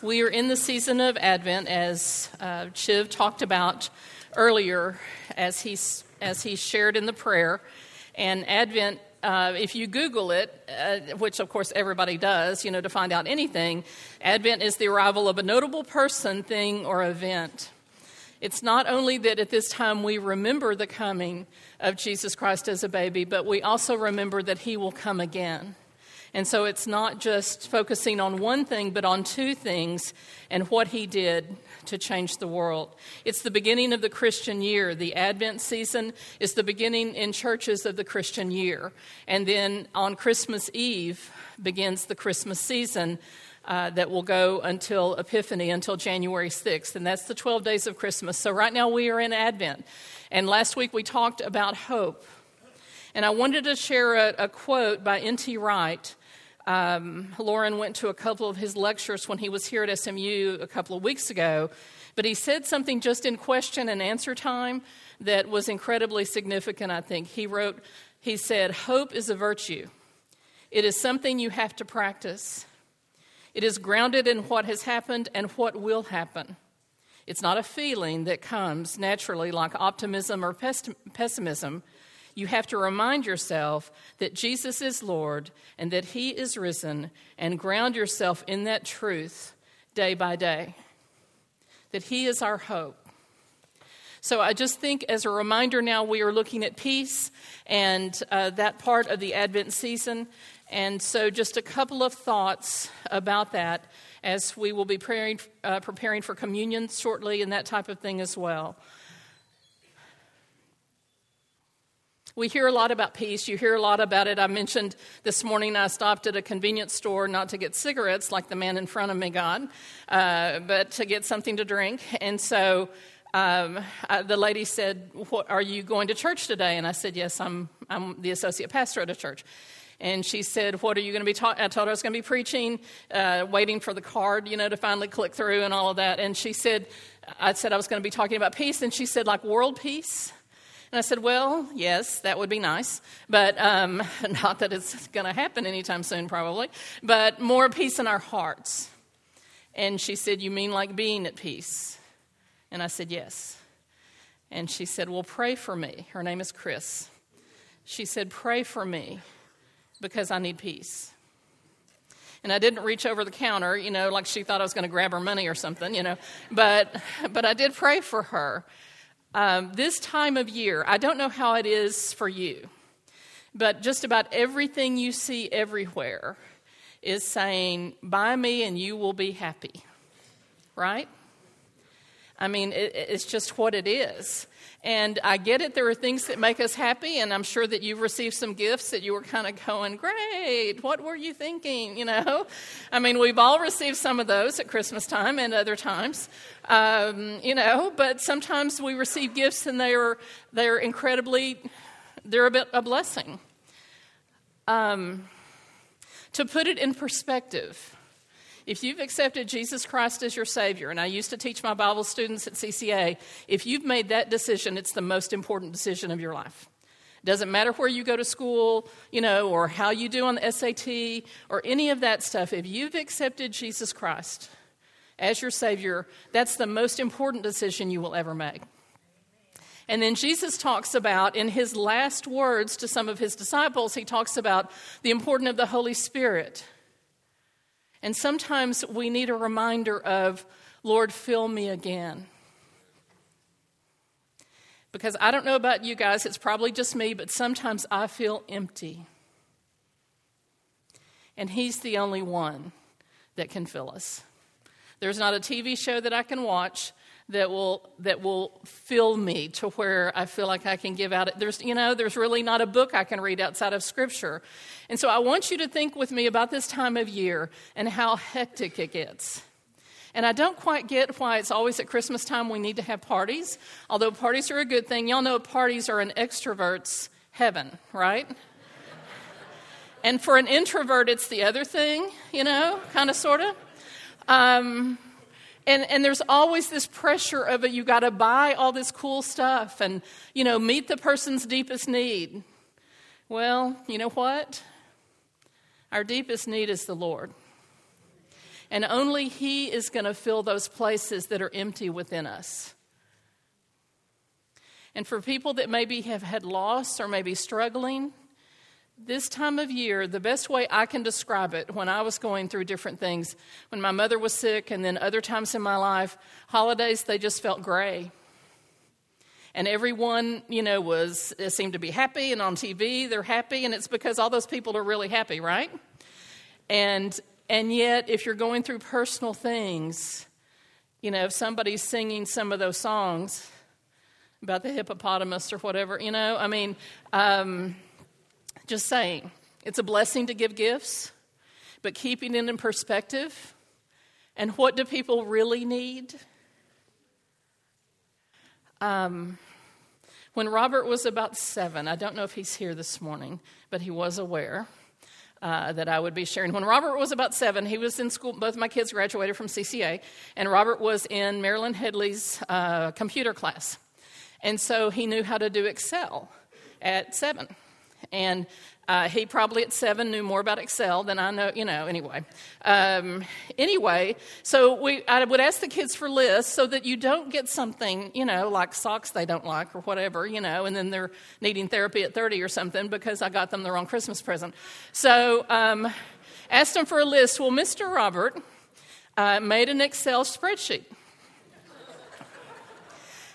We are in the season of Advent, as uh, Chiv talked about earlier, as he, as he shared in the prayer. And Advent, uh, if you Google it, uh, which of course everybody does, you know, to find out anything, Advent is the arrival of a notable person, thing, or event. It's not only that at this time we remember the coming of Jesus Christ as a baby, but we also remember that he will come again. And so it's not just focusing on one thing, but on two things and what he did to change the world. It's the beginning of the Christian year. The Advent season is the beginning in churches of the Christian year. And then on Christmas Eve begins the Christmas season. Uh, that will go until Epiphany, until January 6th. And that's the 12 days of Christmas. So right now we are in Advent. And last week we talked about hope. And I wanted to share a, a quote by N.T. Wright um, Lauren went to a couple of his lectures when he was here at SMU a couple of weeks ago, but he said something just in question and answer time that was incredibly significant, I think. He wrote, he said, Hope is a virtue, it is something you have to practice. It is grounded in what has happened and what will happen. It's not a feeling that comes naturally like optimism or pessimism you have to remind yourself that Jesus is Lord and that He is risen, and ground yourself in that truth day by day. That He is our hope. So I just think, as a reminder, now we are looking at peace and uh, that part of the Advent season. And so, just a couple of thoughts about that as we will be uh, preparing for communion shortly and that type of thing as well. We hear a lot about peace. You hear a lot about it. I mentioned this morning I stopped at a convenience store not to get cigarettes like the man in front of me got, uh, but to get something to drink. And so um, I, the lady said, What Are you going to church today? And I said, Yes, I'm, I'm the associate pastor at a church. And she said, What are you going to be talking? I told her I was going to be preaching, uh, waiting for the card, you know, to finally click through and all of that. And she said, I said I was going to be talking about peace. And she said, Like world peace? And I said, Well, yes, that would be nice, but um, not that it's going to happen anytime soon, probably, but more peace in our hearts. And she said, You mean like being at peace? And I said, Yes. And she said, Well, pray for me. Her name is Chris. She said, Pray for me because I need peace. And I didn't reach over the counter, you know, like she thought I was going to grab her money or something, you know. But, but I did pray for her um, this time of year, I don't know how it is for you, but just about everything you see everywhere is saying, Buy me and you will be happy. Right? I mean, it, it's just what it is. And I get it, there are things that make us happy, and I'm sure that you've received some gifts that you were kind of going, Great, what were you thinking? You know? I mean, we've all received some of those at Christmas time and other times, um, you know, but sometimes we receive gifts and they are, they're incredibly, they're a, bit, a blessing. Um, to put it in perspective, if you've accepted Jesus Christ as your Savior, and I used to teach my Bible students at CCA, if you've made that decision, it's the most important decision of your life. It Doesn't matter where you go to school, you know, or how you do on the SAT, or any of that stuff. If you've accepted Jesus Christ as your Savior, that's the most important decision you will ever make. And then Jesus talks about, in his last words to some of his disciples, he talks about the importance of the Holy Spirit and sometimes we need a reminder of, Lord, fill me again. Because I don't know about you guys, it's probably just me, but sometimes I feel empty. And He's the only one that can fill us. There's not a TV show that I can watch that will that will fill me to where I feel like I can give out. There's you know there's really not a book I can read outside of Scripture, and so I want you to think with me about this time of year and how hectic it gets. And I don't quite get why it's always at Christmas time we need to have parties. Although parties are a good thing, y'all know parties are an extrovert's heaven, right? and for an introvert, it's the other thing, you know, kind of, sort of. Um, and, and there's always this pressure of it. You got to buy all this cool stuff and, you know, meet the person's deepest need. Well, you know what? Our deepest need is the Lord. And only He is going to fill those places that are empty within us. And for people that maybe have had loss or maybe struggling, this time of year, the best way I can describe it when I was going through different things, when my mother was sick, and then other times in my life, holidays, they just felt gray. And everyone, you know, was seemed to be happy, and on TV they're happy, and it's because all those people are really happy, right? And and yet, if you're going through personal things, you know, if somebody's singing some of those songs about the hippopotamus or whatever, you know, I mean. Um, just saying, it's a blessing to give gifts, but keeping it in perspective. And what do people really need? Um, when Robert was about seven, I don't know if he's here this morning, but he was aware uh, that I would be sharing. When Robert was about seven, he was in school. Both my kids graduated from CCA, and Robert was in Marilyn Headley's uh, computer class. And so he knew how to do Excel at seven. And uh, he probably at seven knew more about Excel than I know, you know, anyway. Um, anyway, so we, I would ask the kids for lists so that you don't get something, you know, like socks they don't like or whatever, you know, and then they're needing therapy at 30 or something because I got them the wrong Christmas present. So um, asked them for a list. Well, Mr. Robert uh, made an Excel spreadsheet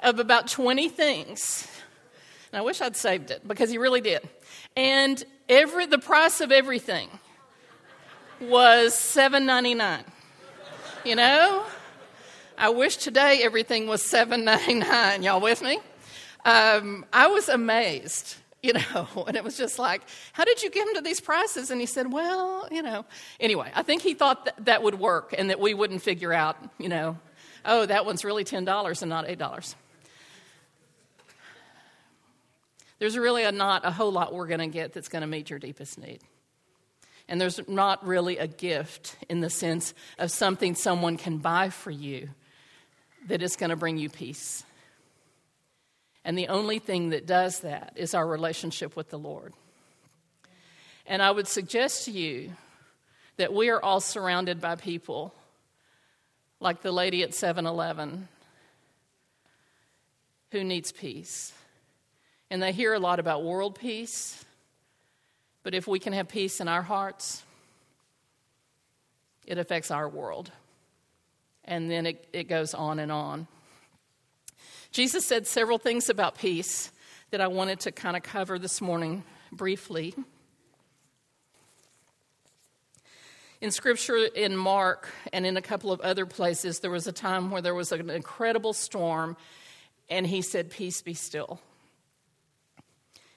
of about 20 things. I wish I'd saved it because he really did. And every the price of everything was seven ninety nine. You know, I wish today everything was seven ninety nine. Y'all with me? Um, I was amazed. You know, and it was just like, how did you get him to these prices? And he said, well, you know. Anyway, I think he thought that, that would work and that we wouldn't figure out, you know, oh, that one's really $10 and not $8. There's really not a whole lot we're going to get that's going to meet your deepest need. And there's not really a gift in the sense of something someone can buy for you that is going to bring you peace. And the only thing that does that is our relationship with the Lord. And I would suggest to you that we are all surrounded by people like the lady at 7 Eleven who needs peace. And they hear a lot about world peace. But if we can have peace in our hearts, it affects our world. And then it, it goes on and on. Jesus said several things about peace that I wanted to kind of cover this morning briefly. In scripture in Mark and in a couple of other places, there was a time where there was an incredible storm, and he said, Peace be still.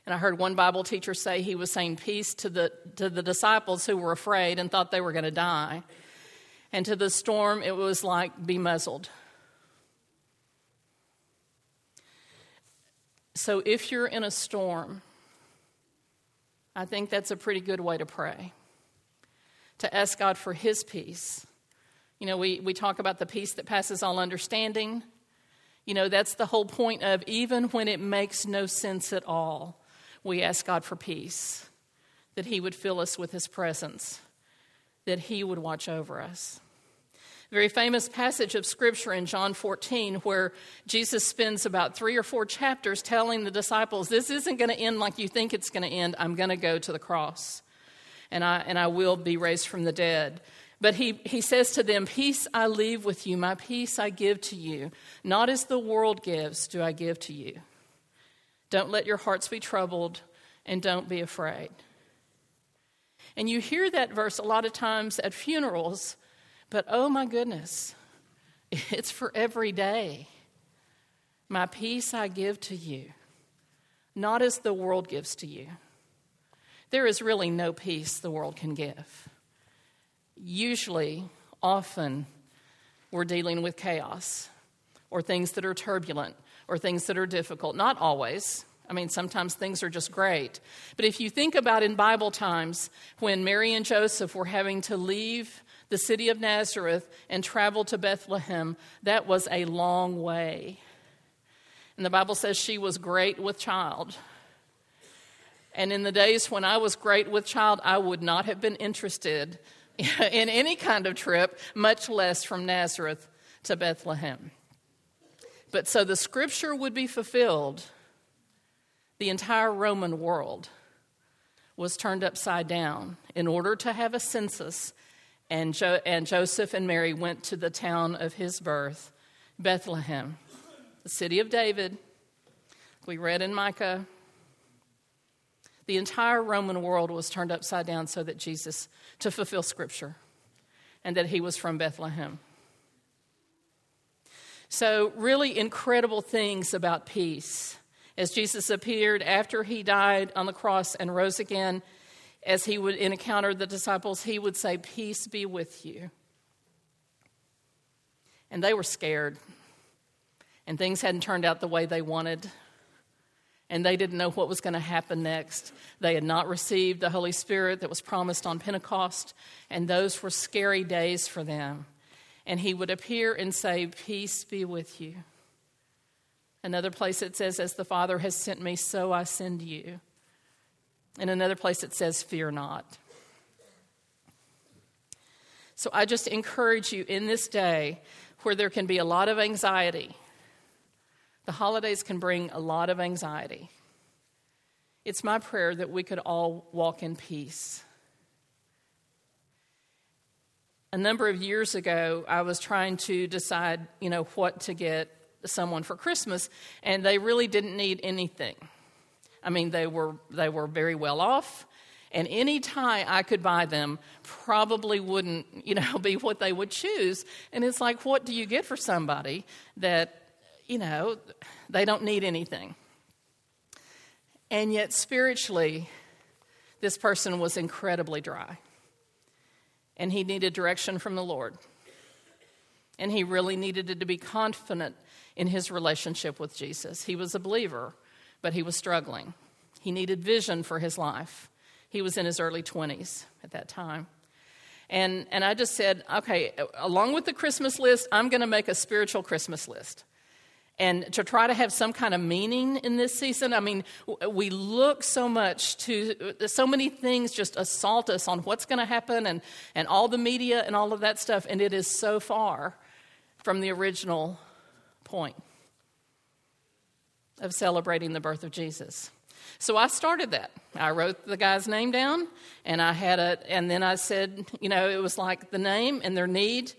And I heard one Bible teacher say he was saying peace to the, to the disciples who were afraid and thought they were going to die. And to the storm, it was like, be muzzled. So if you're in a storm, I think that's a pretty good way to pray. To ask God for His peace. You know, we, we talk about the peace that passes all understanding. You know, that's the whole point of even when it makes no sense at all, we ask God for peace, that He would fill us with His presence, that He would watch over us. A very famous passage of scripture in John 14 where Jesus spends about three or four chapters telling the disciples, This isn't going to end like you think it's going to end. I'm going to go to the cross and I, and I will be raised from the dead. But he, he says to them, Peace I leave with you, my peace I give to you. Not as the world gives, do I give to you. Don't let your hearts be troubled, and don't be afraid. And you hear that verse a lot of times at funerals, but oh my goodness, it's for every day. My peace I give to you, not as the world gives to you. There is really no peace the world can give. Usually, often, we're dealing with chaos or things that are turbulent or things that are difficult. Not always. I mean, sometimes things are just great. But if you think about in Bible times when Mary and Joseph were having to leave the city of Nazareth and travel to Bethlehem, that was a long way. And the Bible says she was great with child. And in the days when I was great with child, I would not have been interested in any kind of trip, much less from Nazareth to Bethlehem. But so the scripture would be fulfilled, the entire Roman world was turned upside down in order to have a census. And, jo- and Joseph and Mary went to the town of his birth, Bethlehem, the city of David. We read in Micah. The entire Roman world was turned upside down so that Jesus, to fulfill scripture, and that he was from Bethlehem. So, really incredible things about peace as Jesus appeared after he died on the cross and rose again, as he would encounter the disciples, he would say, Peace be with you. And they were scared, and things hadn't turned out the way they wanted. And they didn't know what was going to happen next. They had not received the Holy Spirit that was promised on Pentecost, and those were scary days for them. And he would appear and say, Peace be with you. Another place it says, As the Father has sent me, so I send you. In another place it says, Fear not. So I just encourage you in this day where there can be a lot of anxiety. The holidays can bring a lot of anxiety. It's my prayer that we could all walk in peace. A number of years ago, I was trying to decide, you know, what to get someone for Christmas, and they really didn't need anything. I mean, they were, they were very well off, and any tie I could buy them probably wouldn't, you know, be what they would choose. And it's like, what do you get for somebody that, you know, they don't need anything? And yet, spiritually, this person was incredibly dry. And he needed direction from the Lord. And he really needed to be confident in his relationship with Jesus. He was a believer, but he was struggling. He needed vision for his life. He was in his early 20s at that time. And, and I just said, okay, along with the Christmas list, I'm going to make a spiritual Christmas list. And to try to have some kind of meaning in this season, I mean, we look so much to, so many things just assault us on what's going to happen and, and all the media and all of that stuff, and it is so far from the original point of celebrating the birth of Jesus. So I started that. I wrote the guy's name down and I had a and then I said, you know, it was like the name and their need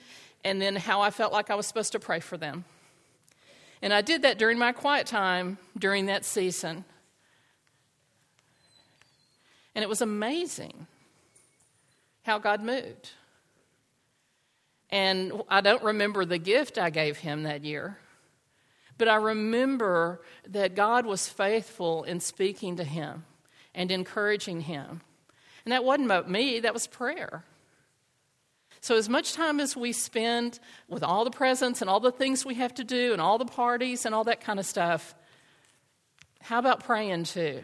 and then how I felt like I was supposed to pray for them. And I did that during my quiet time during that season. And it was amazing how God moved. And I don't remember the gift I gave him that year. But I remember that God was faithful in speaking to him and encouraging him. And that wasn't about me, that was prayer. So, as much time as we spend with all the presents and all the things we have to do and all the parties and all that kind of stuff, how about praying too?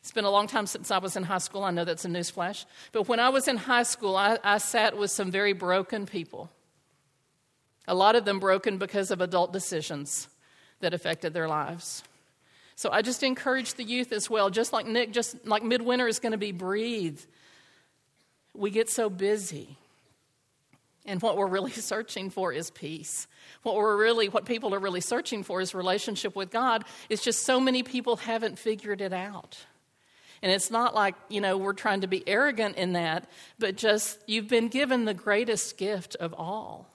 It's been a long time since I was in high school. I know that's a newsflash. But when I was in high school, I, I sat with some very broken people a lot of them broken because of adult decisions that affected their lives. So I just encourage the youth as well, just like Nick, just like midwinter is going to be breathe. We get so busy. And what we're really searching for is peace. What we're really, what people are really searching for is relationship with God. It's just so many people haven't figured it out. And it's not like, you know, we're trying to be arrogant in that, but just you've been given the greatest gift of all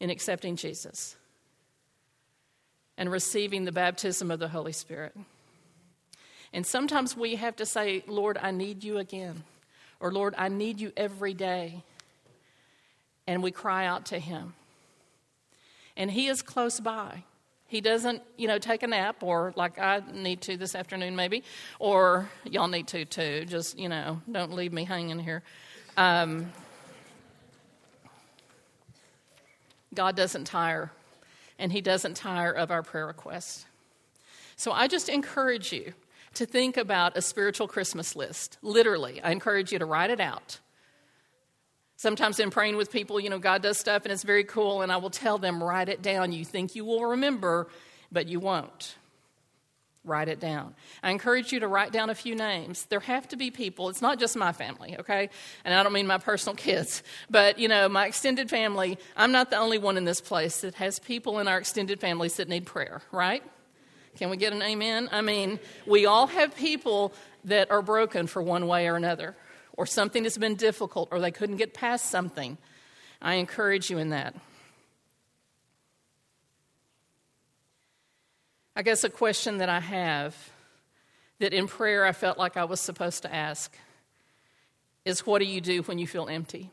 in accepting Jesus and receiving the baptism of the Holy Spirit. And sometimes we have to say, Lord, I need you again, or Lord, I need you every day. And we cry out to Him. And He is close by. He doesn't, you know, take a nap or like I need to this afternoon, maybe, or y'all need to too. Just, you know, don't leave me hanging here. Um, God doesn't tire, and He doesn't tire of our prayer requests. So I just encourage you to think about a spiritual Christmas list. Literally, I encourage you to write it out. Sometimes in praying with people, you know, God does stuff and it's very cool, and I will tell them, write it down. You think you will remember, but you won't. write it down. I encourage you to write down a few names. There have to be people, it's not just my family, okay? And I don't mean my personal kids, but you know, my extended family, I'm not the only one in this place that has people in our extended families that need prayer, right? Can we get an amen? I mean, we all have people that are broken for one way or another, or something has been difficult, or they couldn't get past something. I encourage you in that. I guess a question that I have that in prayer I felt like I was supposed to ask is what do you do when you feel empty?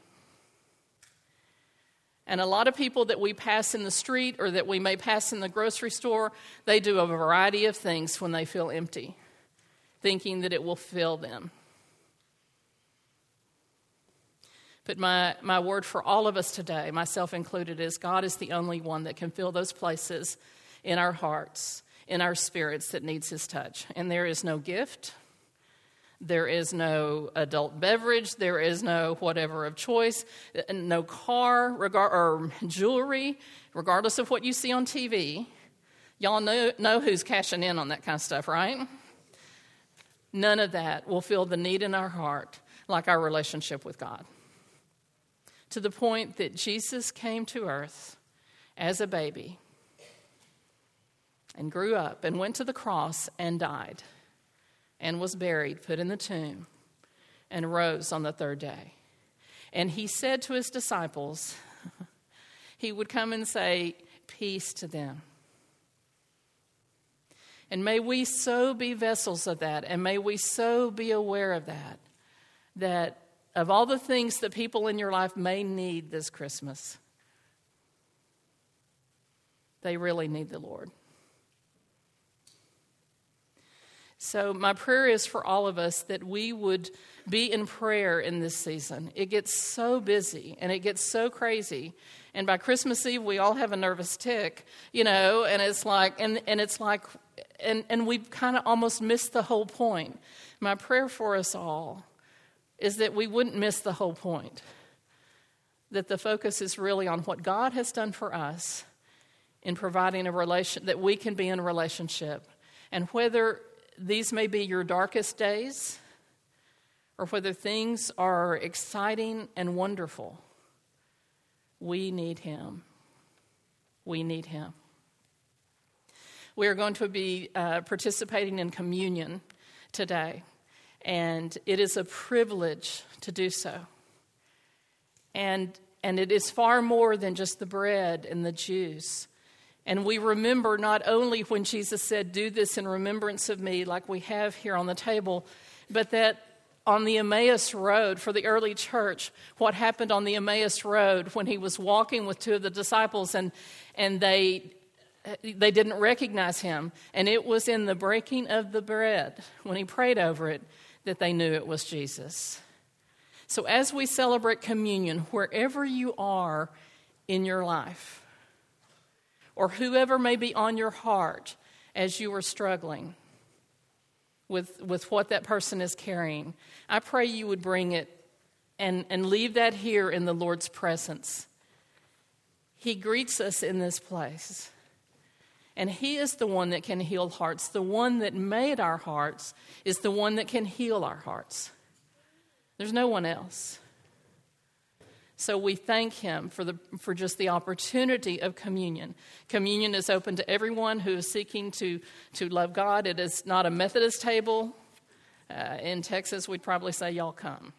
And a lot of people that we pass in the street or that we may pass in the grocery store, they do a variety of things when they feel empty, thinking that it will fill them. But my, my word for all of us today, myself included, is God is the only one that can fill those places in our hearts in our spirits that needs his touch. And there is no gift, there is no adult beverage, there is no whatever of choice, no car regard, or jewelry, regardless of what you see on TV. Y'all know, know who's cashing in on that kind of stuff, right? None of that will fill the need in our heart like our relationship with God. To the point that Jesus came to earth as a baby and grew up and went to the cross and died and was buried, put in the tomb, and rose on the third day. And he said to his disciples, he would come and say, Peace to them. And may we so be vessels of that, and may we so be aware of that, that of all the things that people in your life may need this Christmas, they really need the Lord. So, my prayer is for all of us that we would be in prayer in this season. It gets so busy and it gets so crazy. And by Christmas Eve, we all have a nervous tic, you know, and it's like, and, and it's like, and, and we've kind of almost missed the whole point. My prayer for us all is that we wouldn't miss the whole point, that the focus is really on what God has done for us in providing a relation, that we can be in a relationship. And whether these may be your darkest days, or whether things are exciting and wonderful, we need Him. We need Him. We are going to be uh, participating in communion today, and it is a privilege to do so. And, and it is far more than just the bread and the juice. And we remember not only when Jesus said, Do this in remembrance of me, like we have here on the table, but that on the Emmaus Road for the early church, what happened on the Emmaus Road when he was walking with two of the disciples and, and they, they didn't recognize him. And it was in the breaking of the bread, when he prayed over it, that they knew it was Jesus. So as we celebrate communion, wherever you are in your life, or whoever may be on your heart as you are struggling with, with what that person is carrying. I pray you would bring it and, and leave that here in the Lord's presence. He greets us in this place. And He is the one that can heal hearts. The one that made our hearts is the one that can heal our hearts. There's no one else. So we thank him for, the, for just the opportunity of communion. Communion is open to everyone who is seeking to, to love God. It is not a Methodist table. Uh, in Texas, we'd probably say, Y'all come.